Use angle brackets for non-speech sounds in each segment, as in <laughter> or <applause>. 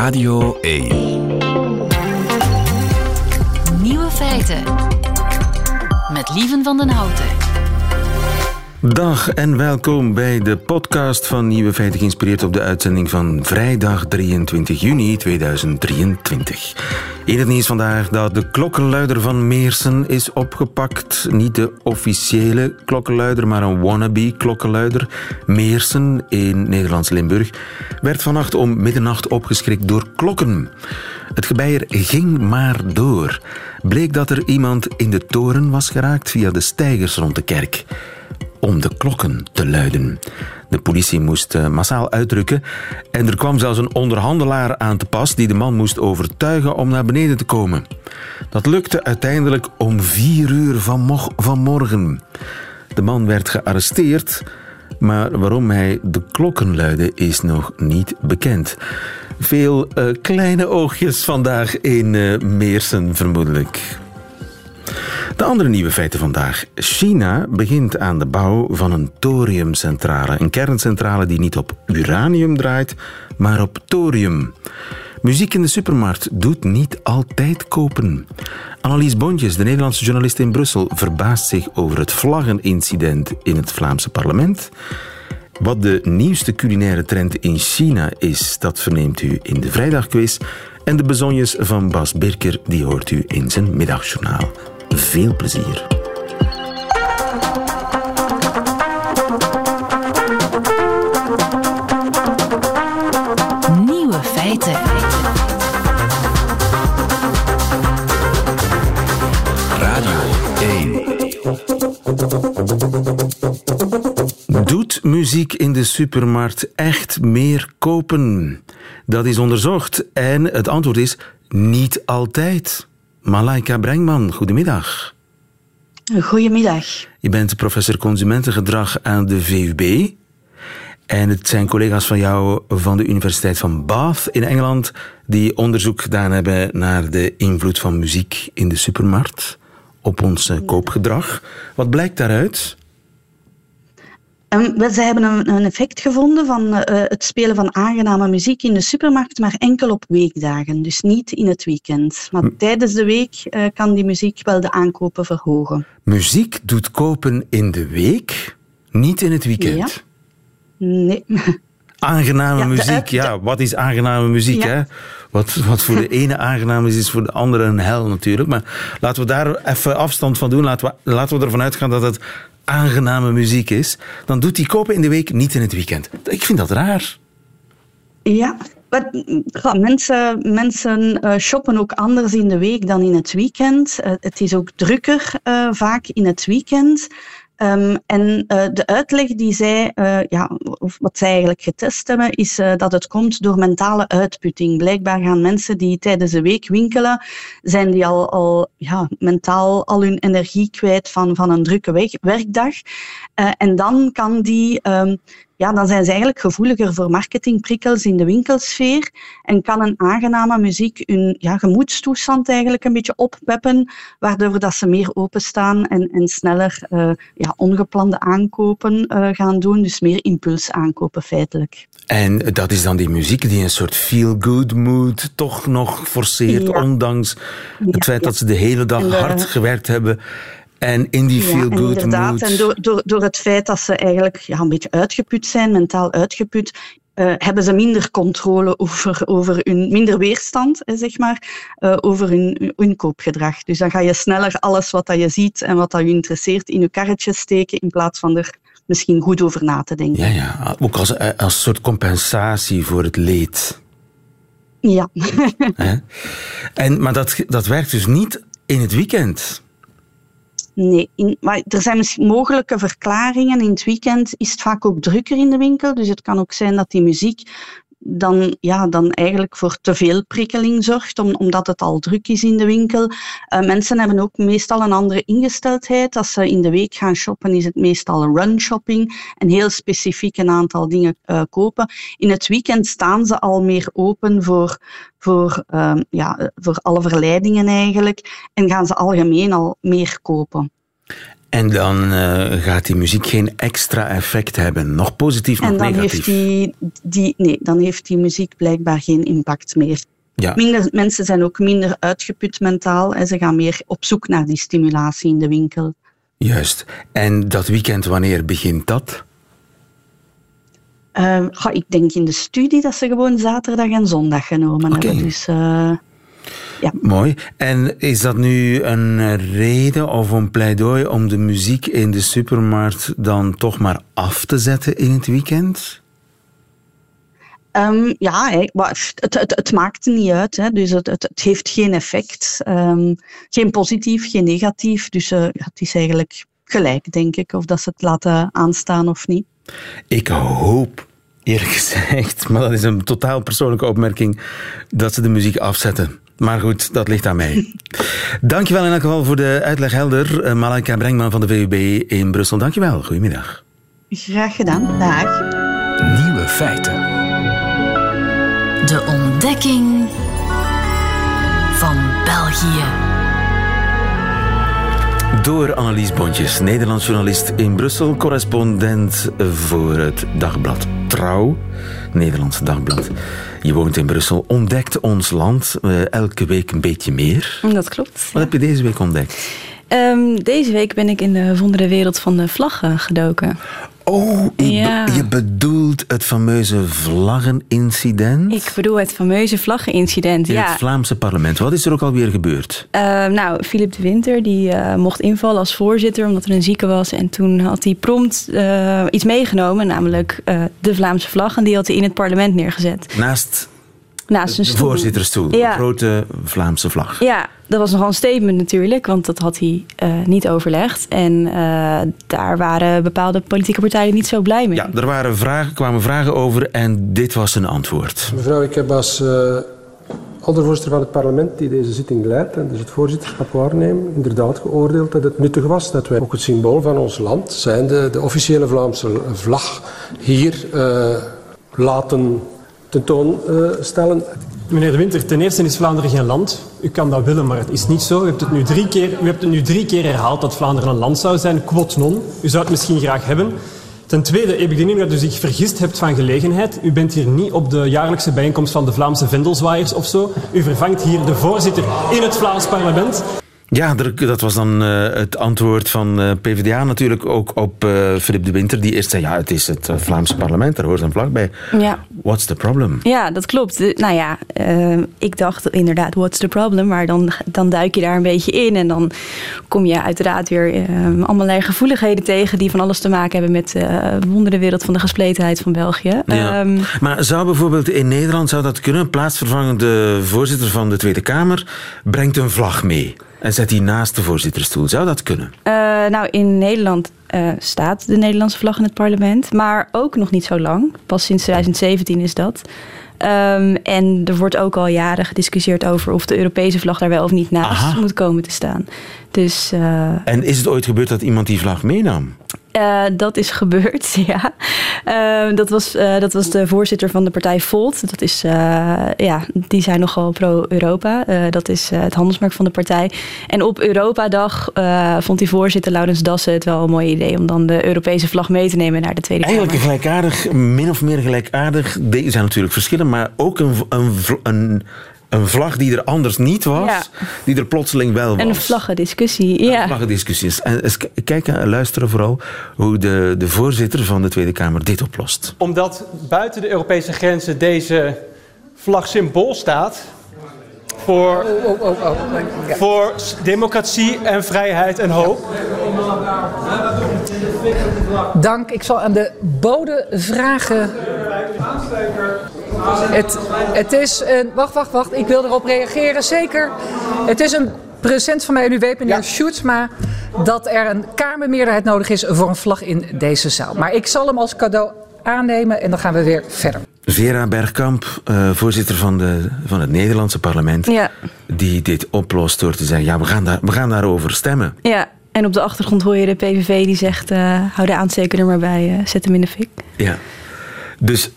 Radio 1. Nieuwe feiten. Met Lieven van den Houten. Dag en welkom bij de podcast van Nieuwe Feiten, geïnspireerd op de uitzending van vrijdag 23 juni 2023. In het nieuws vandaag dat de klokkenluider van Meersen is opgepakt. Niet de officiële klokkenluider, maar een wannabe klokkenluider. Meersen in Nederlands-Limburg werd vannacht om middernacht opgeschrikt door klokken. Het gebeier ging maar door. Bleek dat er iemand in de toren was geraakt via de stijgers rond de kerk om de klokken te luiden. De politie moest eh, massaal uitdrukken en er kwam zelfs een onderhandelaar aan te pas die de man moest overtuigen om naar beneden te komen. Dat lukte uiteindelijk om vier uur van vanmorgen. De man werd gearresteerd, maar waarom hij de klokken luidde is nog niet bekend. Veel uh, kleine oogjes vandaag in uh, Meersen, vermoedelijk. De andere nieuwe feiten vandaag. China begint aan de bouw van een thoriumcentrale. Een kerncentrale die niet op uranium draait, maar op thorium. Muziek in de supermarkt doet niet altijd kopen. Annelies Bontjes, de Nederlandse journalist in Brussel, verbaast zich over het vlaggenincident in het Vlaamse parlement. Wat de nieuwste culinaire trend in China is, dat verneemt u in de vrijdagquiz. En de bezonjes van Bas Birker, die hoort u in zijn middagjournaal. Veel plezier. Nieuwe feiten. Radio 1. Doet muziek in de supermarkt echt meer kopen? Dat is onderzocht en het antwoord is niet altijd. Malaika Brengman, goedemiddag. Goedemiddag. Je bent professor consumentengedrag aan de VUB. En het zijn collega's van jou van de Universiteit van Bath in Engeland die onderzoek gedaan hebben naar de invloed van muziek in de supermarkt op ons koopgedrag. Wat blijkt daaruit? Um, ze hebben een, een, effect gevonden van uh, het spelen van aangename muziek in de supermarkt, maar enkel op weekdagen, dus niet in het weekend. Maar M tijdens de week uh, kan die muziek wel de aankopen verhogen. Muziek doet kopen in de week, niet in het weekend? Ja. Nee. <laughs> Aangename ja, muziek, ja, wat is aangename muziek? Ja. Hè? Wat, wat voor de <laughs> ene aangenaam is, is voor de andere een hel natuurlijk. Maar laten we daar even afstand van doen. Laten we, laten we ervan uitgaan dat het aangename muziek is, dan doet hij kopen in de week, niet in het weekend. Ik vind dat raar. Ja, maar, mensen, mensen uh, shoppen ook anders in de week dan in het weekend. Uh, het is ook drukker uh, vaak in het weekend. Um, en uh, de uitleg die zij, uh, ja, of wat zij eigenlijk getest hebben, is uh, dat het komt door mentale uitputting. Blijkbaar gaan mensen die tijdens de week winkelen, zijn die al, al ja, mentaal al hun energie kwijt van, van een drukke werkdag. en dan kan die um, ja, dan zijn ze eigenlijk gevoeliger voor marketingprikkels in de winkelsfeer en kan een aangename muziek hun ja, gemoedstoestand eigenlijk een beetje oppeppen, waardoor dat ze meer openstaan en, en sneller uh, ja, ongeplande aankopen uh, gaan doen, dus meer impuls aankopen feitelijk. En dat is dan die muziek die een soort feel-good mood toch nog forceert, ja. ondanks het ja, feit dat ze de hele dag de, hard gewerkt hebben. En in die feel-good ja, mood. En door, door, door het feit dat ze eigenlijk ja, een beetje uitgeput zijn, mentaal uitgeput, uh, hebben ze minder controle over, over hun, minder weerstand, hè, zeg maar, uh, over hun, hun koopgedrag. Dus dan ga je sneller alles wat dat je ziet en wat dat je interesseert in je karretje steken, in plaats van er misschien goed over na te denken. Ja, ja. ook als, als soort compensatie voor het leed. Ja. <laughs> en, maar dat, dat werkt dus niet in het weekend. Nee, maar er zijn misschien mogelijke verklaringen. In het weekend is het vaak ook drukker in de winkel. Dus het kan ook zijn dat die muziek dan, ja, dan eigenlijk voor te veel prikkeling zorgt, om, omdat het al druk is in de winkel. Uh, mensen hebben ook meestal een andere ingesteldheid. Als ze in de week gaan shoppen, is het meestal run shopping en heel specifiek een aantal dingen uh, kopen. In het weekend staan ze al meer open voor, voor, uh, ja, voor alle verleidingen eigenlijk en gaan ze algemeen al meer kopen. En dan uh, gaat die muziek geen extra effect hebben, nog positief, nog en dan negatief. Heeft die, die, nee, dan heeft die muziek blijkbaar geen impact meer. Ja. Minder, mensen zijn ook minder uitgeput mentaal en ze gaan meer op zoek naar die stimulatie in de winkel. Juist. En dat weekend, wanneer begint dat? Uh, ik denk in de studie dat ze gewoon zaterdag en zondag genomen okay. hebben. Dus, uh, ja. Mooi. En is dat nu een reden of een pleidooi om de muziek in de supermarkt dan toch maar af te zetten in het weekend? Um, ja, het, het, het, het, maakt niet uit. Hè. Dus het, het, het heeft geen effect. Um, geen positief, geen negatief. Dus uh, het is eigenlijk gelijk, denk ik, of dat ze het laten aanstaan of niet. Ik hoop, eerlijk <laughs> gezegd, maar dat is een totaal persoonlijke opmerking, dat ze de muziek afzetten. Maar goed, dat ligt aan mij. <laughs> Dankjewel in elk geval voor de uitleg helder. Uh, Malaika Brengman van de VUB in Brussel. Dankjewel. Goedemiddag. Graag gedaan. Dag. Nieuwe feiten. De ontdekking van België. Door Annelies Bontjes, Nederlands journalist in Brussel, correspondent voor het dagblad Trouw, Nederlands dagblad. Je woont in Brussel, ontdekt ons land uh, elke week een beetje meer. Dat klopt. Wat heb je deze week ontdekt? Um, deze week ben ik in de wondere wereld van de vlaggen gedoken. Oh, ja. je bedoelt het fameuze vlaggenincident? Ik bedoel het fameuze vlaggenincident, in ja. het Vlaamse parlement. Wat is er ook alweer gebeurd? Uh, nou, Philip de Winter die uh, mocht invallen als voorzitter omdat er een zieke was. En toen had hij prompt uh, iets meegenomen, namelijk de Vlaamse vlag. En die had hij in het parlement neergezet. Naast Naast een de stoel. voorzittersstoel, Ja. een grote Vlaamse vlag. Ja, dat was nogal een statement natuurlijk, want dat had hij uh, niet overlegd. En uh, daar waren bepaalde politieke partijen niet zo blij mee. Ja, er waren vragen, kwamen vragen over en dit was een antwoord. Mevrouw, ik heb als uh, ondervoorzitter van het parlement die deze zitting leidt en dus het voorzitterschap waarnemen, inderdaad geoordeeld dat het nuttig was dat wij ook het symbool van ons land, zijnde de officiële Vlaamse vlag, hier laten tentoonstellen. Meneer De Winter, ten eerste is Vlaanderen geen land. U kan dat willen, maar het is niet zo. U hebt het nu drie keer, u hebt het nu drie keer herhaald dat Vlaanderen een land zou zijn. Quot non. U zou het misschien graag hebben. Ten tweede heb ik de indruk dat u zich vergist hebt van gelegenheid. U bent hier niet op de jaarlijkse bijeenkomst van de Vlaamse Vendelzwaaiers of zo. U vervangt hier de voorzitter in het Vlaams parlement. Ja, dat was dan uh, het antwoord van uh, PvdA natuurlijk ook op uh, Philip de Winter. Die eerst zei, ja, het is het Vlaamse parlement, daar hoort een vlag bij. Ja. What's the problem? Ja, dat klopt. De, nou ja, ik dacht inderdaad, what's the problem? Maar dan, dan duik je daar een beetje in en dan kom je uiteraard weer allerlei gevoeligheden tegen die van alles te maken hebben met de wondere wereld van de gespletenheid van België. Ja. Um, maar zou bijvoorbeeld in Nederland zou dat kunnen? Plaatsvervangende voorzitter van de Tweede Kamer brengt een vlag mee. En zet die naast de voorzittersstoel. Zou dat kunnen? Uh, nou, in Nederland uh, staat de Nederlandse vlag in het parlement. Maar ook nog niet zo lang. Pas sinds 2017 is dat. Um, en er wordt ook al jaren gediscussieerd over of de Europese vlag daar wel of niet naast Aha. moet komen te staan. Dus, uh, en is het ooit gebeurd dat iemand die vlag meenam? Uh, dat is gebeurd, <laughs> ja. Uh, dat, was, uh, dat was de voorzitter van de partij Volt. Dat is, ja, die zijn nogal pro-Europa. dat is het handelsmerk van de partij. En op Europadag vond die voorzitter Laurens Dassen het wel een mooi idee... om dan de Europese vlag mee te nemen naar de Tweede Kamer. Eigenlijk gelijkaardig, min of meer gelijkaardig. Er zijn natuurlijk verschillen, maar ook een... een, een een vlag die er anders niet was, ja. die er plotseling wel was. Een vlaggendiscussie, ja. Een vlaggendiscussie. En eens kijken en luisteren vooral hoe de, de voorzitter van de Tweede Kamer dit oplost. Omdat buiten de Europese grenzen deze vlag symbool staat voor, oh, oh, oh, voor democratie en vrijheid en hoop. Dank. Ik zal aan de bode vragen. Het, het is een. Wacht, wacht, wacht. Ik wil erop reageren. Zeker. Het is een present van mij. En u weet, meneer ja. Schuurtsma, dat er een Kamermeerderheid nodig is voor een vlag in deze zaal. Maar ik zal hem als cadeau aannemen en dan gaan we weer verder. Vera Bergkamp, uh, voorzitter van, de, van het Nederlandse parlement, ja. die dit oplost door te zeggen: ja, we gaan, daar, we gaan daarover stemmen. Ja, en op de achtergrond hoor je de PVV die zegt: uh, hou de aansteker er maar bij, uh, zet hem in de fik. Ja. Dus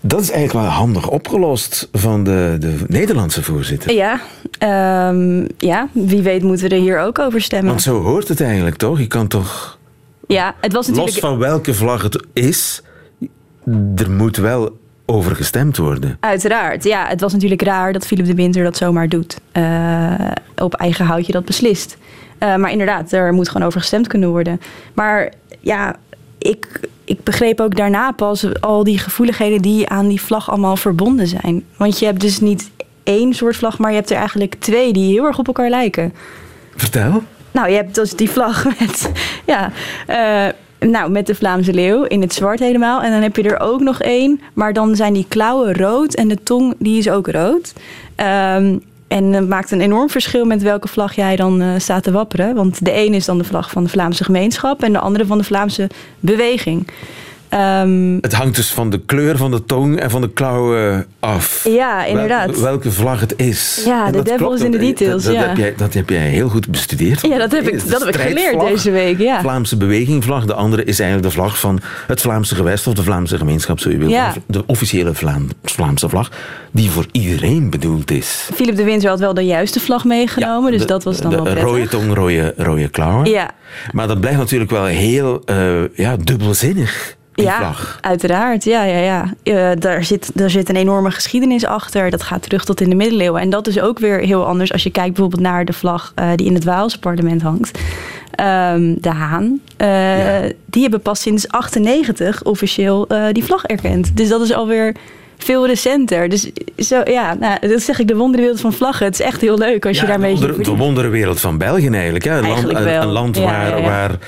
dat is eigenlijk wel handig opgelost van de, de Nederlandse voorzitter. Ja, ehm, ja, wie weet moeten we er hier ook over stemmen. Want zo hoort het eigenlijk toch? Je kan toch, ja, het was natuurlijk... los van welke vlag het is, er moet wel over gestemd worden. Uiteraard, ja. Het was natuurlijk raar dat Philip de Winter dat zomaar doet. Eh, op eigen houtje dat beslist. Eh, maar inderdaad, er moet gewoon over gestemd kunnen worden. Maar ja, ik, ik begreep ook daarna pas al die gevoeligheden die aan die vlag allemaal verbonden zijn. Want je hebt dus niet één soort vlag, maar je hebt er eigenlijk twee die heel erg op elkaar lijken. Vertel. Nou, je hebt dus die vlag <laughs> met, ja, uh, nou, met de Vlaamse leeuw in het zwart helemaal. En dan heb je er ook nog één, maar dan zijn die klauwen rood en de tong die is ook rood. Um, en het maakt een enorm verschil met welke vlag jij dan uh, staat te wapperen. Want de een is dan de vlag van de Vlaamse gemeenschap en de andere van de Vlaamse beweging. Um, het hangt dus van de kleur van de tong en van de klauwen af. Ja, inderdaad. welke vlag het is. Ja, de devil is in de details. Dat, ja. heb jij, dat heb jij heel goed bestudeerd. Ja, dat heb ik, dat heb ik geleerd deze week. Ja. Vlaamse bewegingvlag. De andere is eigenlijk de vlag van het Vlaamse gewest of de Vlaamse gemeenschap, zo u wilt. Ja. De officiële Vlaam, Vlaamse vlag, die voor iedereen bedoeld is. Philip de Winter had wel de juiste vlag meegenomen, ja, dus dat was dan de, wel prettig. Rode tong, rode, rode klauwen. Ja. Maar dat blijft natuurlijk wel heel uh, ja, dubbelzinnig ja, vlag. uiteraard. Ja, ja, ja. Uh, daar, zit, daar zit een enorme geschiedenis achter. Dat gaat terug tot in de middeleeuwen. En dat is ook weer heel anders als je kijkt bijvoorbeeld naar de vlag uh, die in het Waalse parlement hangt. Um, de Haan. Uh, ja. Die hebben pas sinds 98 officieel die vlag erkend. Dus dat is alweer veel recenter. Dus zo, ja, nou, dat zeg ik, de wonderwereld van vlaggen. Het is echt heel leuk als ja, je daarmee... De, de wonderwereld van België eigenlijk. Hè? Een eigenlijk land, een, ja, waar, ja, waar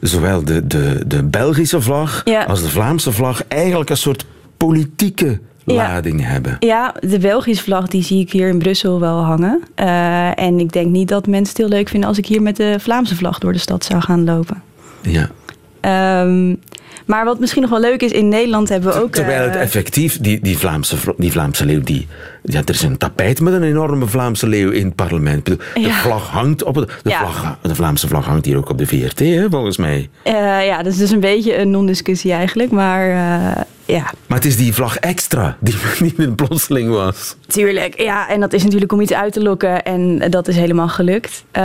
zowel de, de, de Belgische vlag als de Vlaamse vlag eigenlijk een soort politieke lading hebben. Ja, de Belgische vlag die zie ik hier in Brussel wel hangen. Uh, en ik denk niet dat mensen het heel leuk vinden als ik hier met de Vlaamse vlag door de stad zou gaan lopen. Ja. Um, maar wat misschien nog wel leuk is, in Nederland hebben we ook... Terwijl het effectief, die, die, Vlaamse, die Vlaamse leeuw, die, ja, er is een tapijt met een enorme Vlaamse leeuw in het parlement. De Ja. vlag hangt op het, de, Ja. vlag, de Vlaamse vlag hangt hier ook op de VRT, hè, volgens mij. Uh, ja, dat is dus een beetje een non-discussie eigenlijk. Maar uh, ja, Maar het is die vlag extra die <laughs> niet in plotseling was. Tuurlijk, ja. En dat is natuurlijk om iets uit te lokken. En dat is helemaal gelukt. Uh,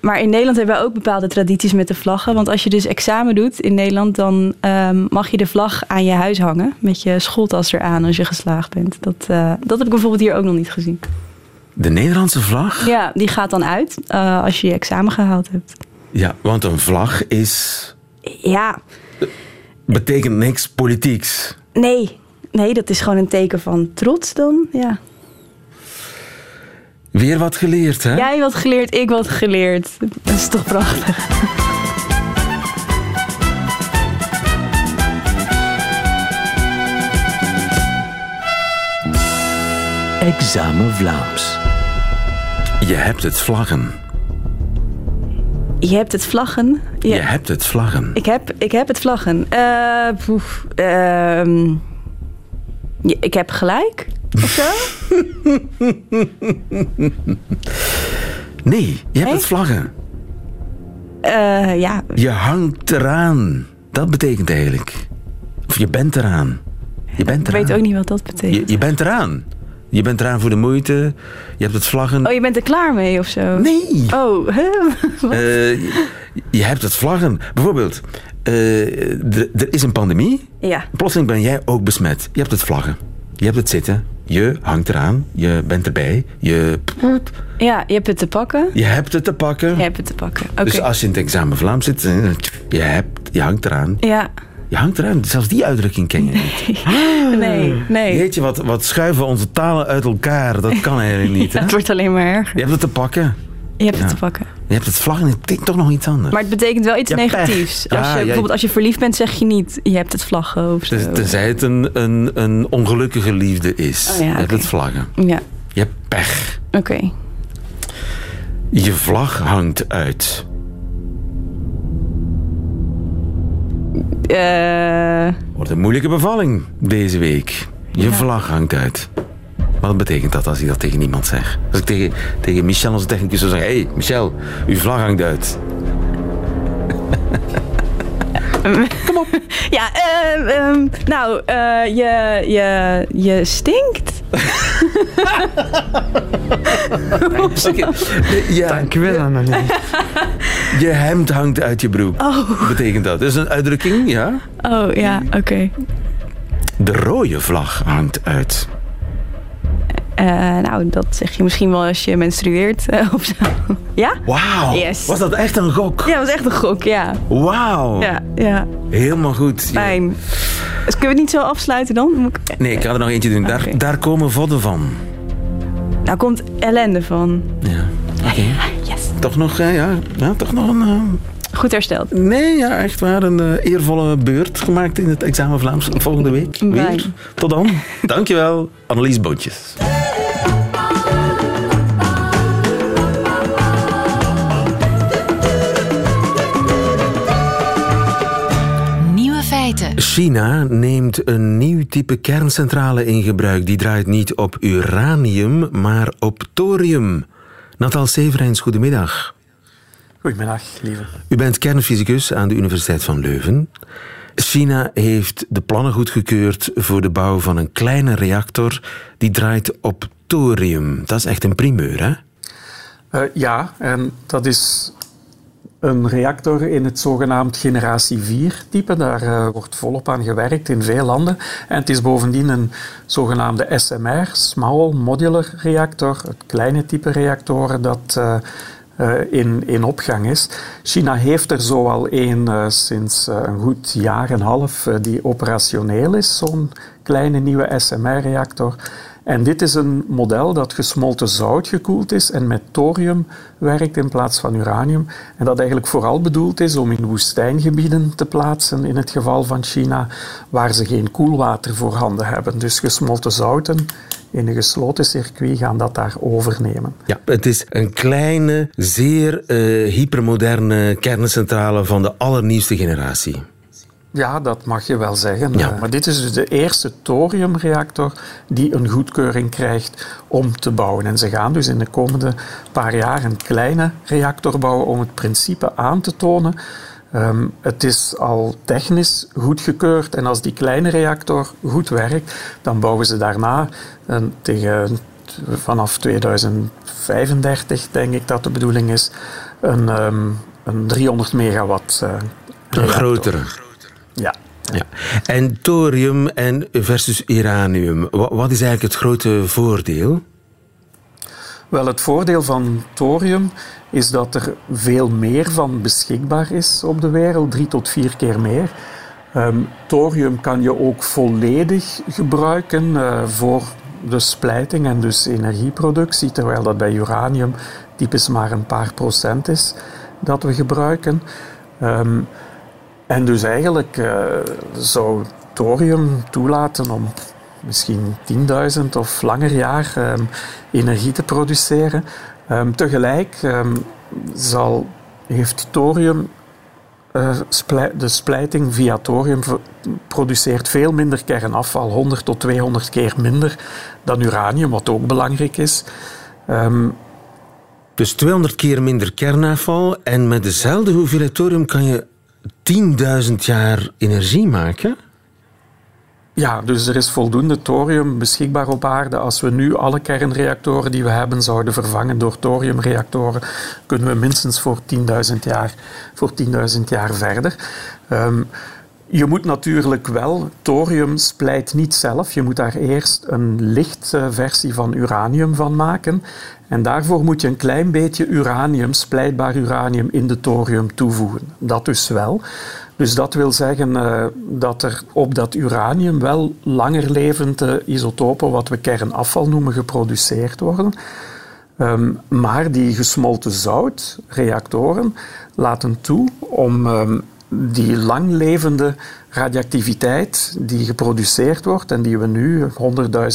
maar in Nederland hebben we ook bepaalde tradities met de vlaggen. Want als je dus examen doet in Nederland... dan um, mag je de vlag aan je huis hangen. Met je schooltas eraan als je geslaagd bent. Dat, uh, dat heb ik bijvoorbeeld hier ook nog niet gezien. De Nederlandse vlag? Ja, die gaat dan uit uh, als je je examen gehaald hebt. Ja, want een vlag is... Ja. Betekent niks politieks. Nee, nee, dat is gewoon een teken van trots dan, ja. Weer wat geleerd, hè? Jij wat geleerd, ik wat geleerd. Dat is toch prachtig. Examen Vlaams. Je hebt het vlaggen. Je hebt het vlaggen. Je, je hebt het vlaggen. Ik heb, ik heb het vlaggen. Uh, poef, uh, ik heb gelijk, of zo? <laughs> nee, je hebt het vlaggen. Uh, ja. Je hangt eraan. Dat betekent eigenlijk. Of je bent eraan. Je bent eraan. Ik weet ook niet wat dat betekent. Je, je bent eraan. Je bent eraan voor de moeite. Je hebt het vlaggen. Oh, je bent er klaar mee of zo? Nee. Oh, <laughs> hè? Uh, je hebt het vlaggen. Bijvoorbeeld, uh, er is een pandemie. Ja. Plotseling ben jij ook besmet. Je hebt het vlaggen. Je hebt het zitten. Je hangt eraan. Je bent erbij. Je... Ja, je hebt het te pakken. Je hebt het te pakken. Je hebt het te pakken. Okay. Dus als je in het examen Vlaams zit, je, hebt, je hangt eraan. Ja. Je hangt eraan. Zelfs die uitdrukking ken je niet. <laughs> Nee, nee. nee. Weet je, wat, wat schuiven onze talen uit elkaar? Dat kan eigenlijk niet. <laughs> Hè? Het wordt alleen maar erger. Je hebt het te pakken. Je hebt ja. het te pakken. Je hebt het vlaggen, het betekent toch nog iets anders. Maar het betekent wel iets ja, negatiefs. Ja, als je, bijvoorbeeld als je verliefd bent, zeg je niet... je hebt het vlaggen of zo. Tenzij het een, een, een ongelukkige liefde is. Oh, je okay. hebt het vlaggen. Ja. Je hebt pech. Oké. Okay. Je vlag hangt uit. Uh... Wordt een moeilijke bevalling deze week. Je vlag hangt uit. Wat betekent dat als ik dat tegen iemand zeg? Als ik tegen, tegen Michel, onze technicus, zou zeggen... Hé, hey, Michel, uw vlag hangt uit. Kom <laughs> op. Ja, eh, ehm, nou, eh, je, je, je stinkt. Oké. <laughs> Ja, Dankjewel, Annemarie. <laughs> je hemd hangt uit je broek. Betekent dat? Dat is een uitdrukking, ja? Oh, ja, oké. De rode vlag hangt uit. Eh, nou, dat zeg je misschien wel als je menstrueert eh, <laughs> of zo. Ja? Wauw. Yes. Was dat echt een gok? Ja, dat was echt een gok, ja. Wauw. Ja, ja, Helemaal goed. Ja. Dus kunnen we het niet zo afsluiten dan? Moet ik- Nee, ik ga er nog eentje doen. Daar, daar komen vodden van. Nou komt ellende van. Ja. Oké. Yes. Toch nog, eh, ja, ja, toch nog een... eh, Goed hersteld. Nee, ja, echt waar. Een eh, eervolle beurt gemaakt in het examen Vlaams volgende week. Weer. Tot dan. Dankjewel, Annelies Boontjes. China neemt een nieuw type kerncentrale in gebruik. Die draait niet op uranium, maar op thorium. Natal Severijns, goedemiddag. Goedemiddag, lieve. U bent kernfysicus aan de Universiteit van Leuven. China heeft de plannen goedgekeurd voor de bouw van een kleine reactor die draait op thorium. Dat is echt een primeur, hè? Eh, ja, en dat is een reactor in het zogenaamd generatie 4-type. Daar eh, wordt volop aan gewerkt in veel landen. En het is bovendien een zogenaamde SMR, Small Modular Reactor, het kleine type reactoren dat eh, eh, in, in opgang is. China heeft er zo al één sinds een goed jaar en half die operationeel is, zo'n kleine nieuwe SMR-reactor. En dit is een model dat gesmolten zout gekoeld is en met thorium werkt in plaats van uranium. En dat eigenlijk vooral bedoeld is om in woestijngebieden te plaatsen, in het geval van China, waar ze geen koelwater voorhanden hebben. Dus gesmolten zouten in een gesloten circuit gaan dat daar overnemen. Ja, het is een kleine, zeer eh, hypermoderne kerncentrale van de allernieuwste generatie. Ja, dat mag je wel zeggen. Ja. Eh, Maar dit is dus de eerste thoriumreactor die een goedkeuring krijgt om te bouwen. En ze gaan dus in de komende paar jaar een kleine reactor bouwen om het principe aan te tonen. Ehm, het is al technisch goedgekeurd en als die kleine reactor goed werkt, dan bouwen ze daarna een, tegen vanaf 2035, denk ik dat de bedoeling is, een, ehm, een 300 megawatt eh, Een grotere. Ja. Ja. En thorium en versus uranium. Wa- Wat is eigenlijk het grote voordeel? Wel, het voordeel van thorium is dat er veel meer van beschikbaar is op de wereld, drie tot vier keer meer. Ehm, thorium kan je ook volledig gebruiken eh, voor de splijting en dus energieproductie, terwijl dat bij uranium typisch maar een paar procent is dat we gebruiken. Ehm, en dus eigenlijk eh, zou thorium toelaten om misschien 10.000 of langer jaar ehm, energie te produceren. Ehm, tegelijk ehm, zal, heeft thorium, eh, de splijting via thorium produceert veel minder kernafval, 100 tot 200 keer minder dan uranium, wat ook belangrijk is. Dus 200 keer minder kernafval en met dezelfde hoeveelheid thorium kan je 10.000 jaar energie maken. Ja, dus er is voldoende thorium beschikbaar op aarde. Als we nu alle kernreactoren die we hebben zouden vervangen door thoriumreactoren, kunnen we minstens voor 10.000 jaar, voor 10.000 jaar verder. Ehm, je moet natuurlijk wel, thorium splijt niet zelf. Je moet daar eerst een lichte versie van uranium van maken. En daarvoor moet je een klein beetje uranium, splijtbaar uranium, in de thorium toevoegen. Dat dus wel. Dus dat wil zeggen eh, dat er op dat uranium wel langer levende isotopen, wat we kernafval noemen, geproduceerd worden. Ehm, maar die gesmolten zoutreactoren laten toe om ehm, die langlevende radioactiviteit die geproduceerd wordt en die we nu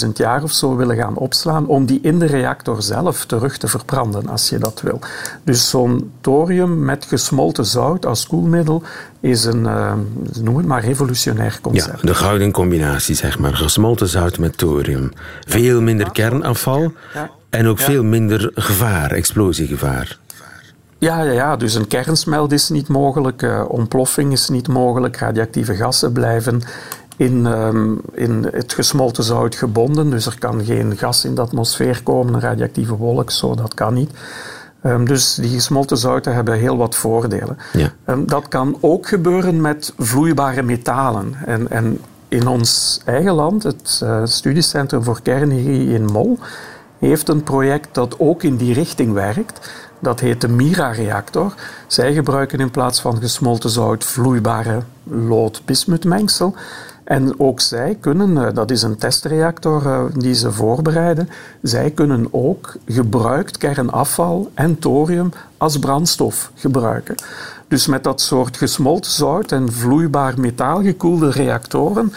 100.000 jaar of zo willen gaan opslaan, om die in de reactor zelf terug te verbranden, als je dat wil. Dus zo'n thorium met gesmolten zout als koelmiddel is een, eh, noem het maar, revolutionair Ja, concept. de gouden combinatie, zeg maar. Gesmolten zout met thorium. Veel minder kernafval Ja. en ook Ja. veel minder gevaar, explosiegevaar. Ja, ja, ja, dus een kernsmelt is niet mogelijk, uh, ontploffing is niet mogelijk, radioactieve gassen blijven in, um, in het gesmolten zout gebonden. Dus er kan geen gas in de atmosfeer komen, een radioactieve wolk, zo, dat kan niet. Um, dus die gesmolten zouten hebben heel wat voordelen. Ja. Um, dat kan ook gebeuren met vloeibare metalen. En, en in ons eigen land, het uh, Studiecentrum voor Kernenergie in Mol, heeft een project dat ook in die richting werkt. Dat heet de MIRA-reactor. Zij gebruiken in plaats van gesmolten zout vloeibare lood-bismutmengsel. En ook zij kunnen, eh, dat is een testreactor eh, die ze voorbereiden, zij kunnen ook gebruikt kernafval en thorium als brandstof gebruiken. Dus met dat soort gesmolten zout en vloeibaar metaalgekoelde reactoren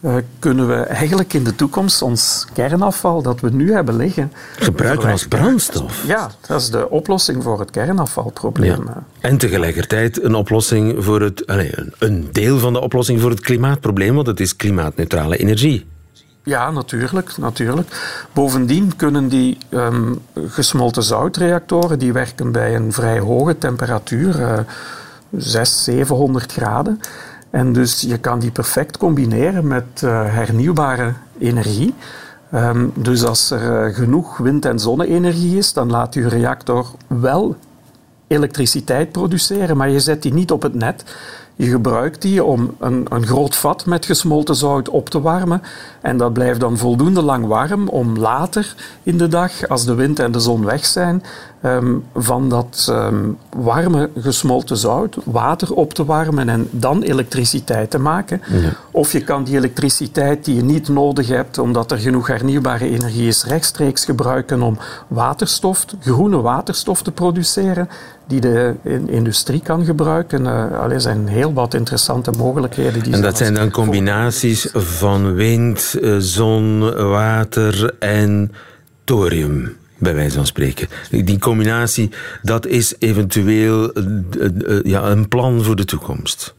uh, kunnen we eigenlijk in de toekomst ons kernafval dat we nu hebben liggen... Gebruiken als brandstof? Ja, dat is de oplossing voor het kernafvalprobleem. Ja. En tegelijkertijd een oplossing voor het... Allez, een deel van de oplossing voor het klimaatprobleem, want het is klimaatneutrale energie. Ja, natuurlijk, natuurlijk. Bovendien kunnen die um, gesmolten zoutreactoren, die werken bij een vrij hoge temperatuur, uh, 600, 700 graden. En dus je kan die perfect combineren met uh, hernieuwbare energie. Um, dus als er uh, genoeg wind- en zonne-energie is, dan laat je reactor wel elektriciteit produceren, maar je zet die niet op het net. Je gebruikt die om een, een groot vat met gesmolten zout op te warmen. En dat blijft dan voldoende lang warm om later in de dag, als de wind en de zon weg zijn, um, van dat um, warme gesmolten zout water op te warmen en dan elektriciteit te maken. Ja. Of je kan die elektriciteit die je niet nodig hebt, omdat er genoeg hernieuwbare energie is, rechtstreeks gebruiken om waterstof, groene waterstof te produceren die de industrie kan gebruiken. Uh, er zijn heel wat interessante mogelijkheden. Die en dat zijn dan combinaties van wind, eh, zon, water en thorium bij wijze van spreken. Die combinatie, dat is eventueel uh, ja, een plan voor de toekomst.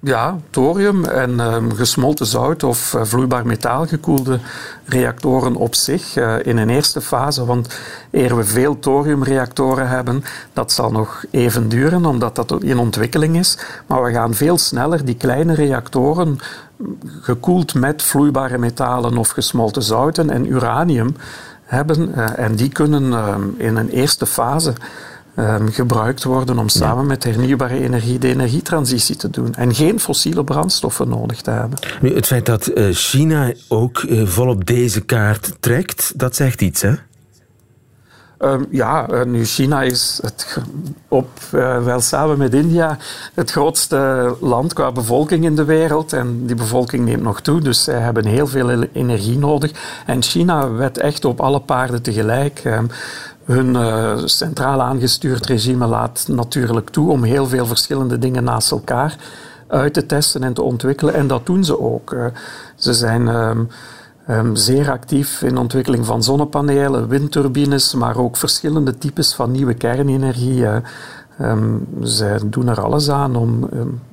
Ja, thorium en um, gesmolten zout of uh, vloeibaar metaal gekoelde reactoren op zich uh, in een eerste fase. Want eer we veel thoriumreactoren hebben, dat zal nog even duren omdat dat in ontwikkeling is. Maar we gaan veel sneller die kleine reactoren gekoeld met vloeibare metalen of gesmolten zouten en uranium hebben. Uh, en die kunnen ehm, in een eerste fase um, gebruikt worden om samen met hernieuwbare energie de energietransitie te doen. En geen fossiele brandstoffen nodig te hebben. Nu, het feit dat uh, China ook uh, volop deze kaart trekt, dat zegt iets, hè? Um, ja, uh, nu China is het op, uh, wel samen met India het grootste land qua bevolking in de wereld. En die bevolking neemt nog toe, dus zij hebben heel veel energie nodig. En China wet echt op alle paarden tegelijk. Um, hun uh, centraal aangestuurd regime laat natuurlijk toe om heel veel verschillende dingen naast elkaar uit te testen en te ontwikkelen. En dat doen ze ook. Uh, ze zijn um, um, zeer actief in de ontwikkeling van zonnepanelen, windturbines, maar ook verschillende types van nieuwe kernenergie. Uh, um, zij doen er alles aan om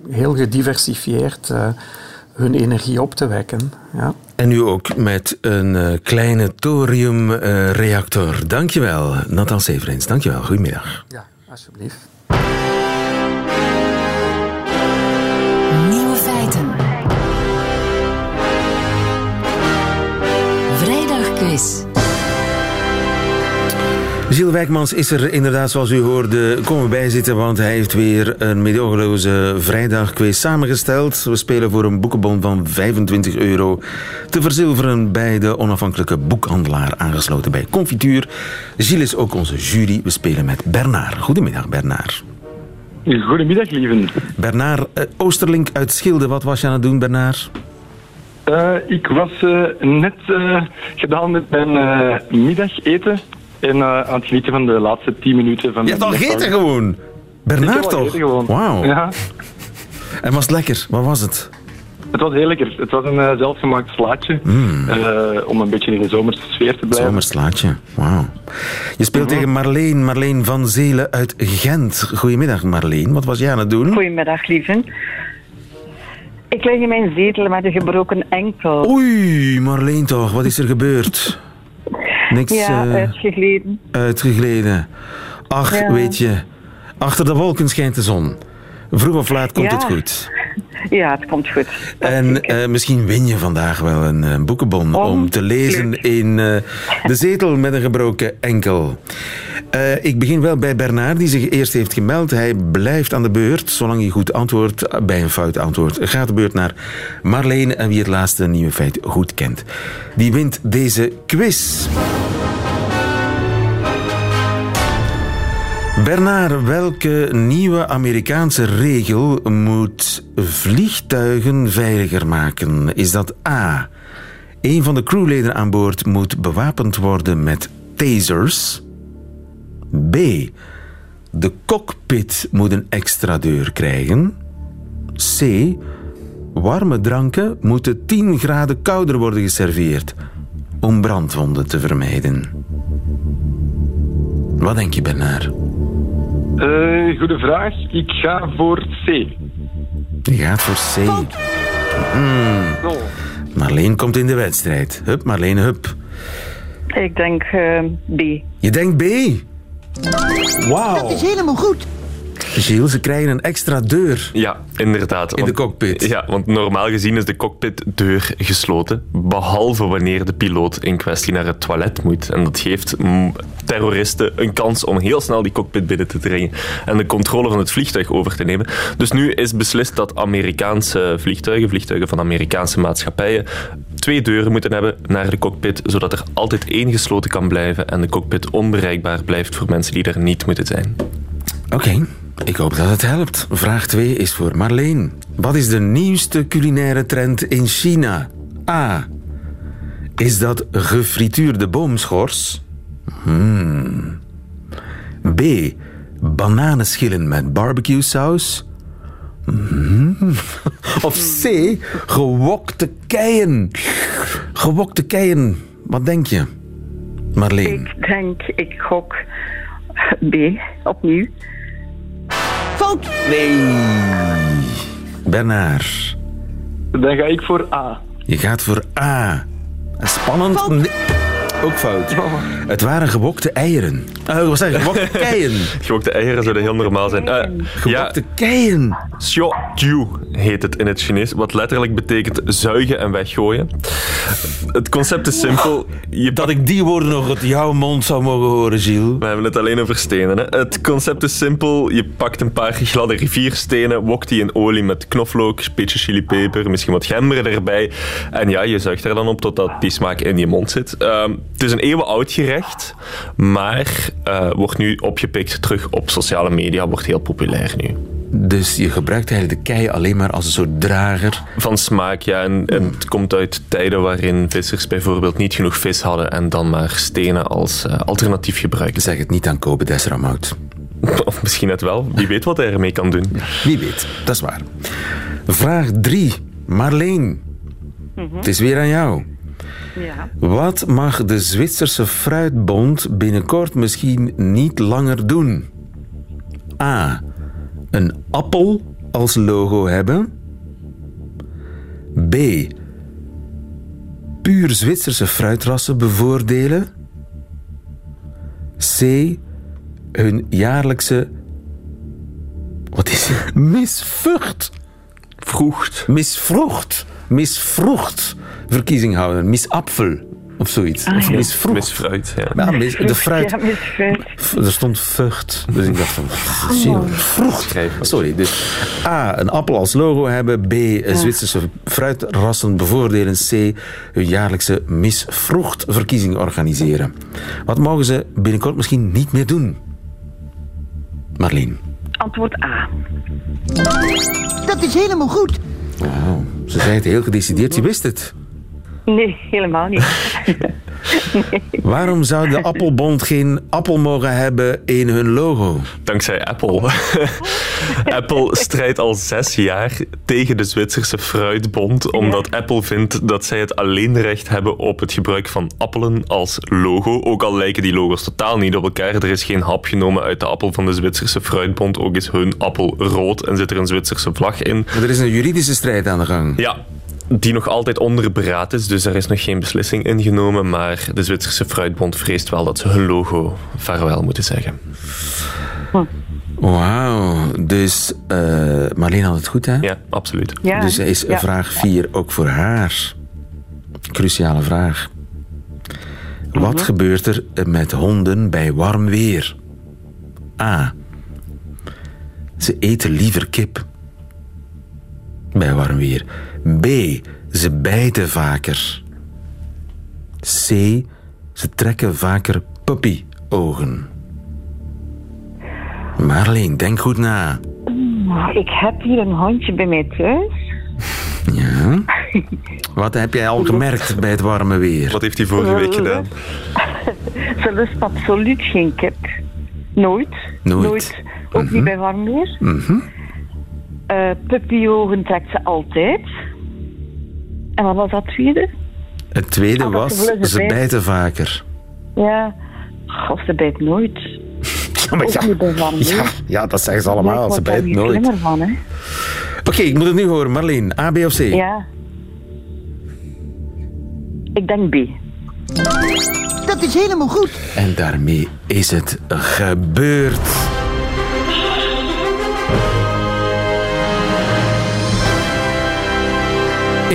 heel gediversifieerd hun energie op te wekken. Ja. En nu ook met een uh, kleine thoriumreactor. Dankjewel, Nathan Severins. Dankjewel, goedemiddag. Ja, alsjeblieft. Nieuwe feiten. Vrijdag quiz. Gilles Wijkmans is er inderdaad, zoals u hoorde, komen bijzitten, want hij heeft weer een medogeloze vrijdagquiz samengesteld. We spelen voor een boekenbon van 25 euro te verzilveren bij de onafhankelijke boekhandelaar aangesloten bij Confituur. Gilles is ook onze jury. We spelen met Bernard. Goedemiddag, Bernard. Goedemiddag, lieven. Bernard uh, Oosterlink uit Schilde. Wat was je aan het doen, Bernard? Uh, ik was uh, net gedaan met mijn middageten. En uh, aan het genieten van de laatste 10 minuten van... Je hebt al gegeten gewoon? Bernard toch? Wauw. Ja. En was het lekker? Wat was het? Het was heel lekker. Het was een uh, zelfgemaakt slaatje. Mm. Uh, om een beetje in de zomerse sfeer te blijven. Zomerslaatje, wauw. Je speelt mm -hmm. tegen Marleen, Marleen van Zelen uit Gent. Goedemiddag Marleen, wat was jij aan het doen? Goedemiddag lieven. Ik lig in mijn zetel met een gebroken enkel. Oei, Marleen toch, wat is er gebeurd? Niks, ja, uh, uitgegleden. Uitgegleden. Ach, ja. weet je. Achter de wolken schijnt de zon. Vroeg of laat komt Ja. het goed. <laughs> Ja, het komt goed. En eh, misschien win je vandaag wel een eh, boekenbon om te lezen in eh, De Zetel met een gebroken enkel. Ik begin wel bij Bernard, die zich eerst heeft gemeld. Hij blijft aan de beurt, zolang hij goed antwoordt. Bij een fout antwoord gaat de beurt naar Marleen. En wie het laatste nieuwe feit goed kent, die wint deze quiz. Bernard, welke nieuwe Amerikaanse regel moet vliegtuigen veiliger maken? Is dat A. Een van de crewleden aan boord moet bewapend worden met tasers? B. De cockpit moet een extra deur krijgen? C. Warme dranken moeten 10 graden kouder worden geserveerd om brandwonden te vermijden. Wat denk je, Bernard? Eh, goede vraag. Ik ga voor C. Je gaat voor C. Hmm. Marleen komt in de wedstrijd. Hup, Marleen, hup. Ik denk eh, B. Je denkt B. Wauw. Dat is helemaal goed. Gilles, ze krijgen een extra deur. Ja, inderdaad. In de cockpit. Ja, want normaal gezien is de cockpitdeur gesloten, behalve wanneer de piloot in kwestie naar het toilet moet. En dat geeft terroristen een kans om heel snel die cockpit binnen te dringen en de controle van het vliegtuig over te nemen. Dus nu is beslist dat Amerikaanse vliegtuigen, vliegtuigen van Amerikaanse maatschappijen, twee deuren moeten hebben naar de cockpit, zodat er altijd één gesloten kan blijven en de cockpit onbereikbaar blijft voor mensen die er niet moeten zijn. Oké, ik hoop dat het helpt. Vraag 2 is voor Marleen. Wat is de nieuwste culinaire trend in China? A. Is dat gefrituurde boomschors? Hmm. B. Bananenschillen met barbecue saus? Hmm. <laughs> Of C. Gewokte keien. Gewokte keien. Wat denk je? Marleen. Ik denk, ik gok B. Opnieuw. Fout. Nee. Bernard. Dan ga ik voor A. Je gaat voor A. Spannend. Nee. Ook fout. Het waren gewokte eieren. Uh, wat zeg je? Gewokte keien. Gewokte eieren zouden heel normaal zijn. Eh, Gewokte keien. Xiao Jiu heet het in het Chinees, wat letterlijk betekent zuigen en weggooien. Het concept is simpel. Je Dat ik die woorden nog uit jouw mond zou mogen horen, Gilles. We hebben het alleen over stenen. Hè. Het concept is simpel. Je pakt een paar gladde rivierstenen, wokt die in olie met knoflook, een beetje chilipeper, misschien wat gember erbij. En ja, je zuigt er dan op totdat die smaak in je mond zit. Ehm, het is een eeuwenoud gerecht, maar eh, wordt nu opgepikt terug op sociale media, wordt heel populair nu. Dus je gebruikt eigenlijk de kei alleen maar als een soort drager. Van smaak, ja. En, en het komt uit tijden waarin vissers bijvoorbeeld niet genoeg vis hadden en dan maar stenen als eh, alternatief gebruikten. Zeg het niet aan Kobe Desramout. <laughs> Of misschien het wel. Wie weet wat hij ermee kan doen. Wie weet, dat is waar. Vraag 3. Marleen. Het is weer aan jou. Ja. Wat mag de Zwitserse Fruitbond binnenkort misschien niet langer doen? A. Een appel als logo hebben. B. Puur Zwitserse fruitrassen bevoordelen. C. Hun jaarlijkse. Wat is het? <laughs> Misvrucht. Vroegt. Misvrocht. Misvrocht. Verkiezing houden. Misapfel. Of zoiets. Ah, of ja. ja. Ja, mis- de fruit. Ja, Er stond vucht. Dus ik dacht van, ziel, vrocht. Sorry, dus A, een appel als logo hebben. B, een Zwitserse fruitrassen bevoordelen. C, hun jaarlijkse misvrochtverkiezing organiseren. Wat mogen ze binnenkort misschien niet meer doen? Marleen. Antwoord A. Dat is helemaal goed. Wauw, ze zei het heel gedecideerd. Je wist het. Nee, helemaal niet. <laughs> Waarom zou de Appelbond geen appel mogen hebben in hun logo? Dankzij Apple. <laughs> Apple strijdt al zes jaar tegen de Zwitserse Fruitbond, omdat Apple vindt dat zij het alleenrecht hebben op het gebruik van appelen als logo. Ook al lijken die logo's totaal niet op elkaar. Er is geen hap genomen uit de appel van de Zwitserse Fruitbond. Ook is hun appel rood en zit er een Zwitserse vlag in. Maar er is een juridische strijd aan de gang. Ja, die nog altijd onder beraad is, dus er is nog geen beslissing ingenomen. Maar de Zwitserse Fruitbond vreest wel dat ze hun logo vaarwel moeten zeggen. Wauw. Dus uh, Marleen had het goed, hè? Ja, absoluut. Ja, dus is ja. vraag 4 ook voor haar. Cruciale vraag. Wat Mhm. gebeurt er met honden bij warm weer? A. Ze eten liever kip. Bij warm weer. B. Ze bijten vaker. C. Ze trekken vaker puppy-ogen. Marleen, denk goed na. Maar ik heb hier een hondje bij mij thuis. Ja. Wat heb jij al gemerkt bij het warme weer? Wat heeft hij vorige week gedaan? <laughs> Ze lust absoluut geen kip. Nooit. Nooit. Ook Mhm. niet bij warm weer. Mhm. Eh puppyogen trekt ze altijd. En wat was dat tweede? Het tweede Ah, was, ze bijten. bijten vaker. Ja. Of ze bijt nooit. <laughs> Ja, maar ja, niet ja, ja, dat zeggen ze allemaal. Ik Ze niet nooit. slimmer van, hè. Oké, ik moet het nu horen. Marleen, A, B of C? Ja. Ik denk B. Dat is helemaal goed. En daarmee is het gebeurd.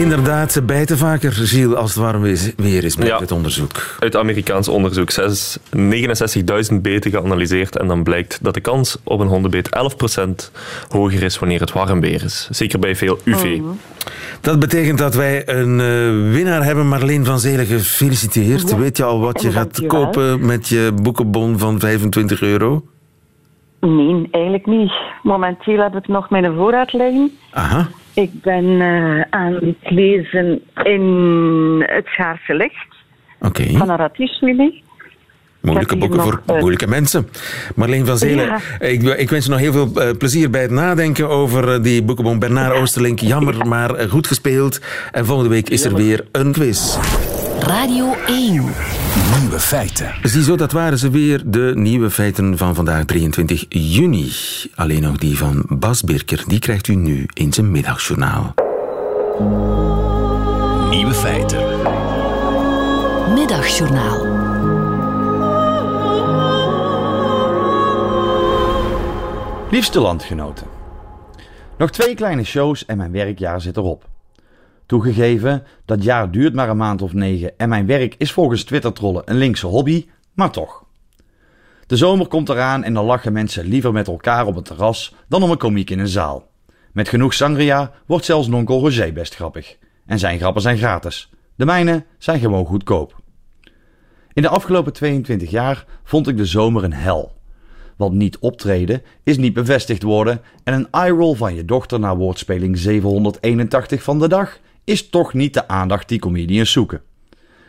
Inderdaad, ze bijten vaker, Giel, als het warm weer is met Ja. het onderzoek. Uit Amerikaans onderzoek. Zes- 69.000 beten geanalyseerd. En dan blijkt dat de kans op een hondenbeet 11% hoger is wanneer het warm weer is. Zeker bij veel UV. Dat betekent dat wij een eh, winnaar hebben, Marleen van Zelen. Gefeliciteerd. Ja. Weet je al wat je gaat Dankjewel. kopen met je boekenbon van 25 euro? Nee, eigenlijk niet. Momenteel heb ik nog mijn voorraad liggen. Aha. Ik ben eh, aan het lezen in Het Schaarse Licht Oké. van Aratismili. Moeilijke boeken voor nog, eh, moeilijke mensen. Marleen van Zelen, Ja. ik, ik wens je nog heel veel eh, plezier bij het nadenken over eh, die boekenbon. Bernard Oosterlink, jammer, maar eh, goed gespeeld. En volgende week is er weer een quiz. Radio 1. Nieuwe feiten. Ziezo, dat waren ze weer, de nieuwe feiten van vandaag 23 juni. Alleen nog die van Bas Birker, die krijgt u nu in zijn middagjournaal. Nieuwe feiten. Middagjournaal. Liefste landgenoten. Nog twee kleine shows en mijn werkjaar zit erop. Toegegeven, dat jaar duurt maar een maand of negen en mijn werk is volgens Twitter-trollen een linkse hobby, maar toch. De zomer komt eraan en dan lachen mensen liever met elkaar op het terras dan om een komiek in een zaal. Met genoeg sangria wordt zelfs nonkel Roger best grappig. En zijn grappen zijn gratis. De mijne zijn gewoon goedkoop. In de afgelopen 22 jaar vond ik de zomer een hel. Want niet optreden is niet bevestigd worden en een eye-roll van je dochter na woordspeling 781 van de dag is toch niet de aandacht die comedians zoeken.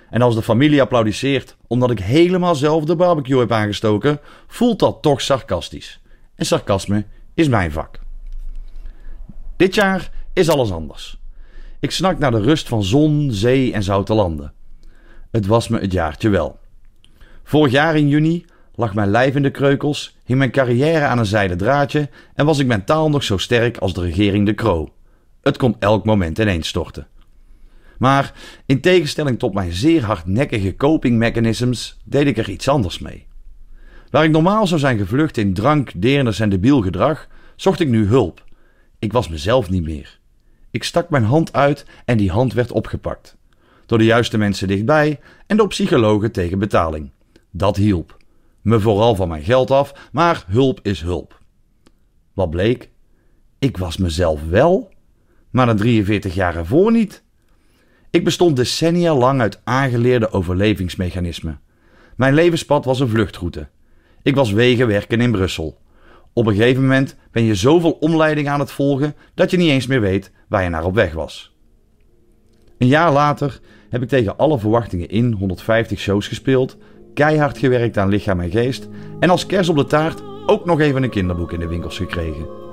En als de familie applaudisseert omdat ik helemaal zelf de barbecue heb aangestoken, voelt dat toch sarcastisch. En sarcasme is mijn vak. Dit jaar is alles anders. Ik snak naar de rust van zon, zee en zoute landen. Het was me het jaartje wel. Vorig jaar in juni lag mijn lijf in de kreukels, hing mijn carrière aan een zijden draadje en was ik mentaal nog zo sterk als de regering de Kroo. Het kon elk moment ineens storten. Maar in tegenstelling tot mijn zeer hardnekkige coping mechanisms deed ik er iets anders mee. Waar ik normaal zou zijn gevlucht in drank, deernis en debiel gedrag, zocht ik nu hulp. Ik was mezelf niet meer. Ik stak mijn hand uit en die hand werd opgepakt. Door de juiste mensen dichtbij en door psychologen tegen betaling. Dat hielp. Me vooral van mijn geld af, maar hulp is hulp. Wat bleek? Ik was mezelf wel, maar de 43 jaar ervoor niet. Ik bestond decennia lang uit aangeleerde overlevingsmechanismen. Mijn levenspad was een vluchtroute. Ik was wegen werken in Brussel. Op een gegeven moment ben je zoveel omleiding aan het volgen dat je niet eens meer weet waar je naar op weg was. Een jaar later heb ik tegen alle verwachtingen in 150 shows gespeeld, keihard gewerkt aan lichaam en geest en als kers op de taart ook nog even een kinderboek in de winkels gekregen.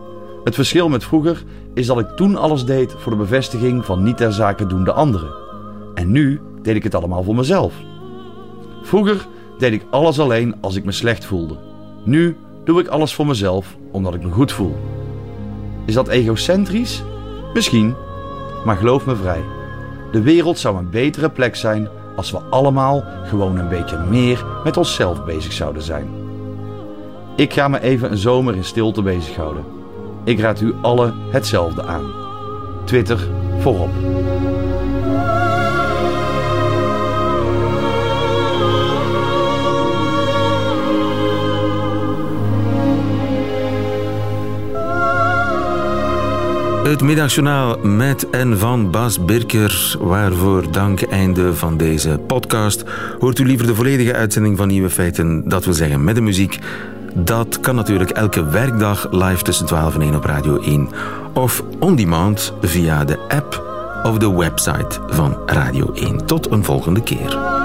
Het verschil met vroeger is dat ik toen alles deed voor de bevestiging van niet ter zake doende anderen. En nu deed ik het allemaal voor mezelf. Vroeger deed ik alles alleen als ik me slecht voelde. Nu doe ik alles voor mezelf omdat ik me goed voel. Is dat egocentrisch? Misschien, maar geloof me vrij. De wereld zou een betere plek zijn als we allemaal gewoon een beetje meer met onszelf bezig zouden zijn. Ik ga me even een zomer in stilte bezighouden. Ik raad u allen hetzelfde aan. Twitter voorop. Het middagjournaal met en van Bas Birker, waarvoor dank einde van deze podcast. Hoort u liever de volledige uitzending van Nieuwe Feiten, dat wil zeggen met de muziek? Dat kan natuurlijk elke werkdag live tussen 12 en 1 op Radio 1 of on demand via de app of de website van Radio 1. Tot een volgende keer.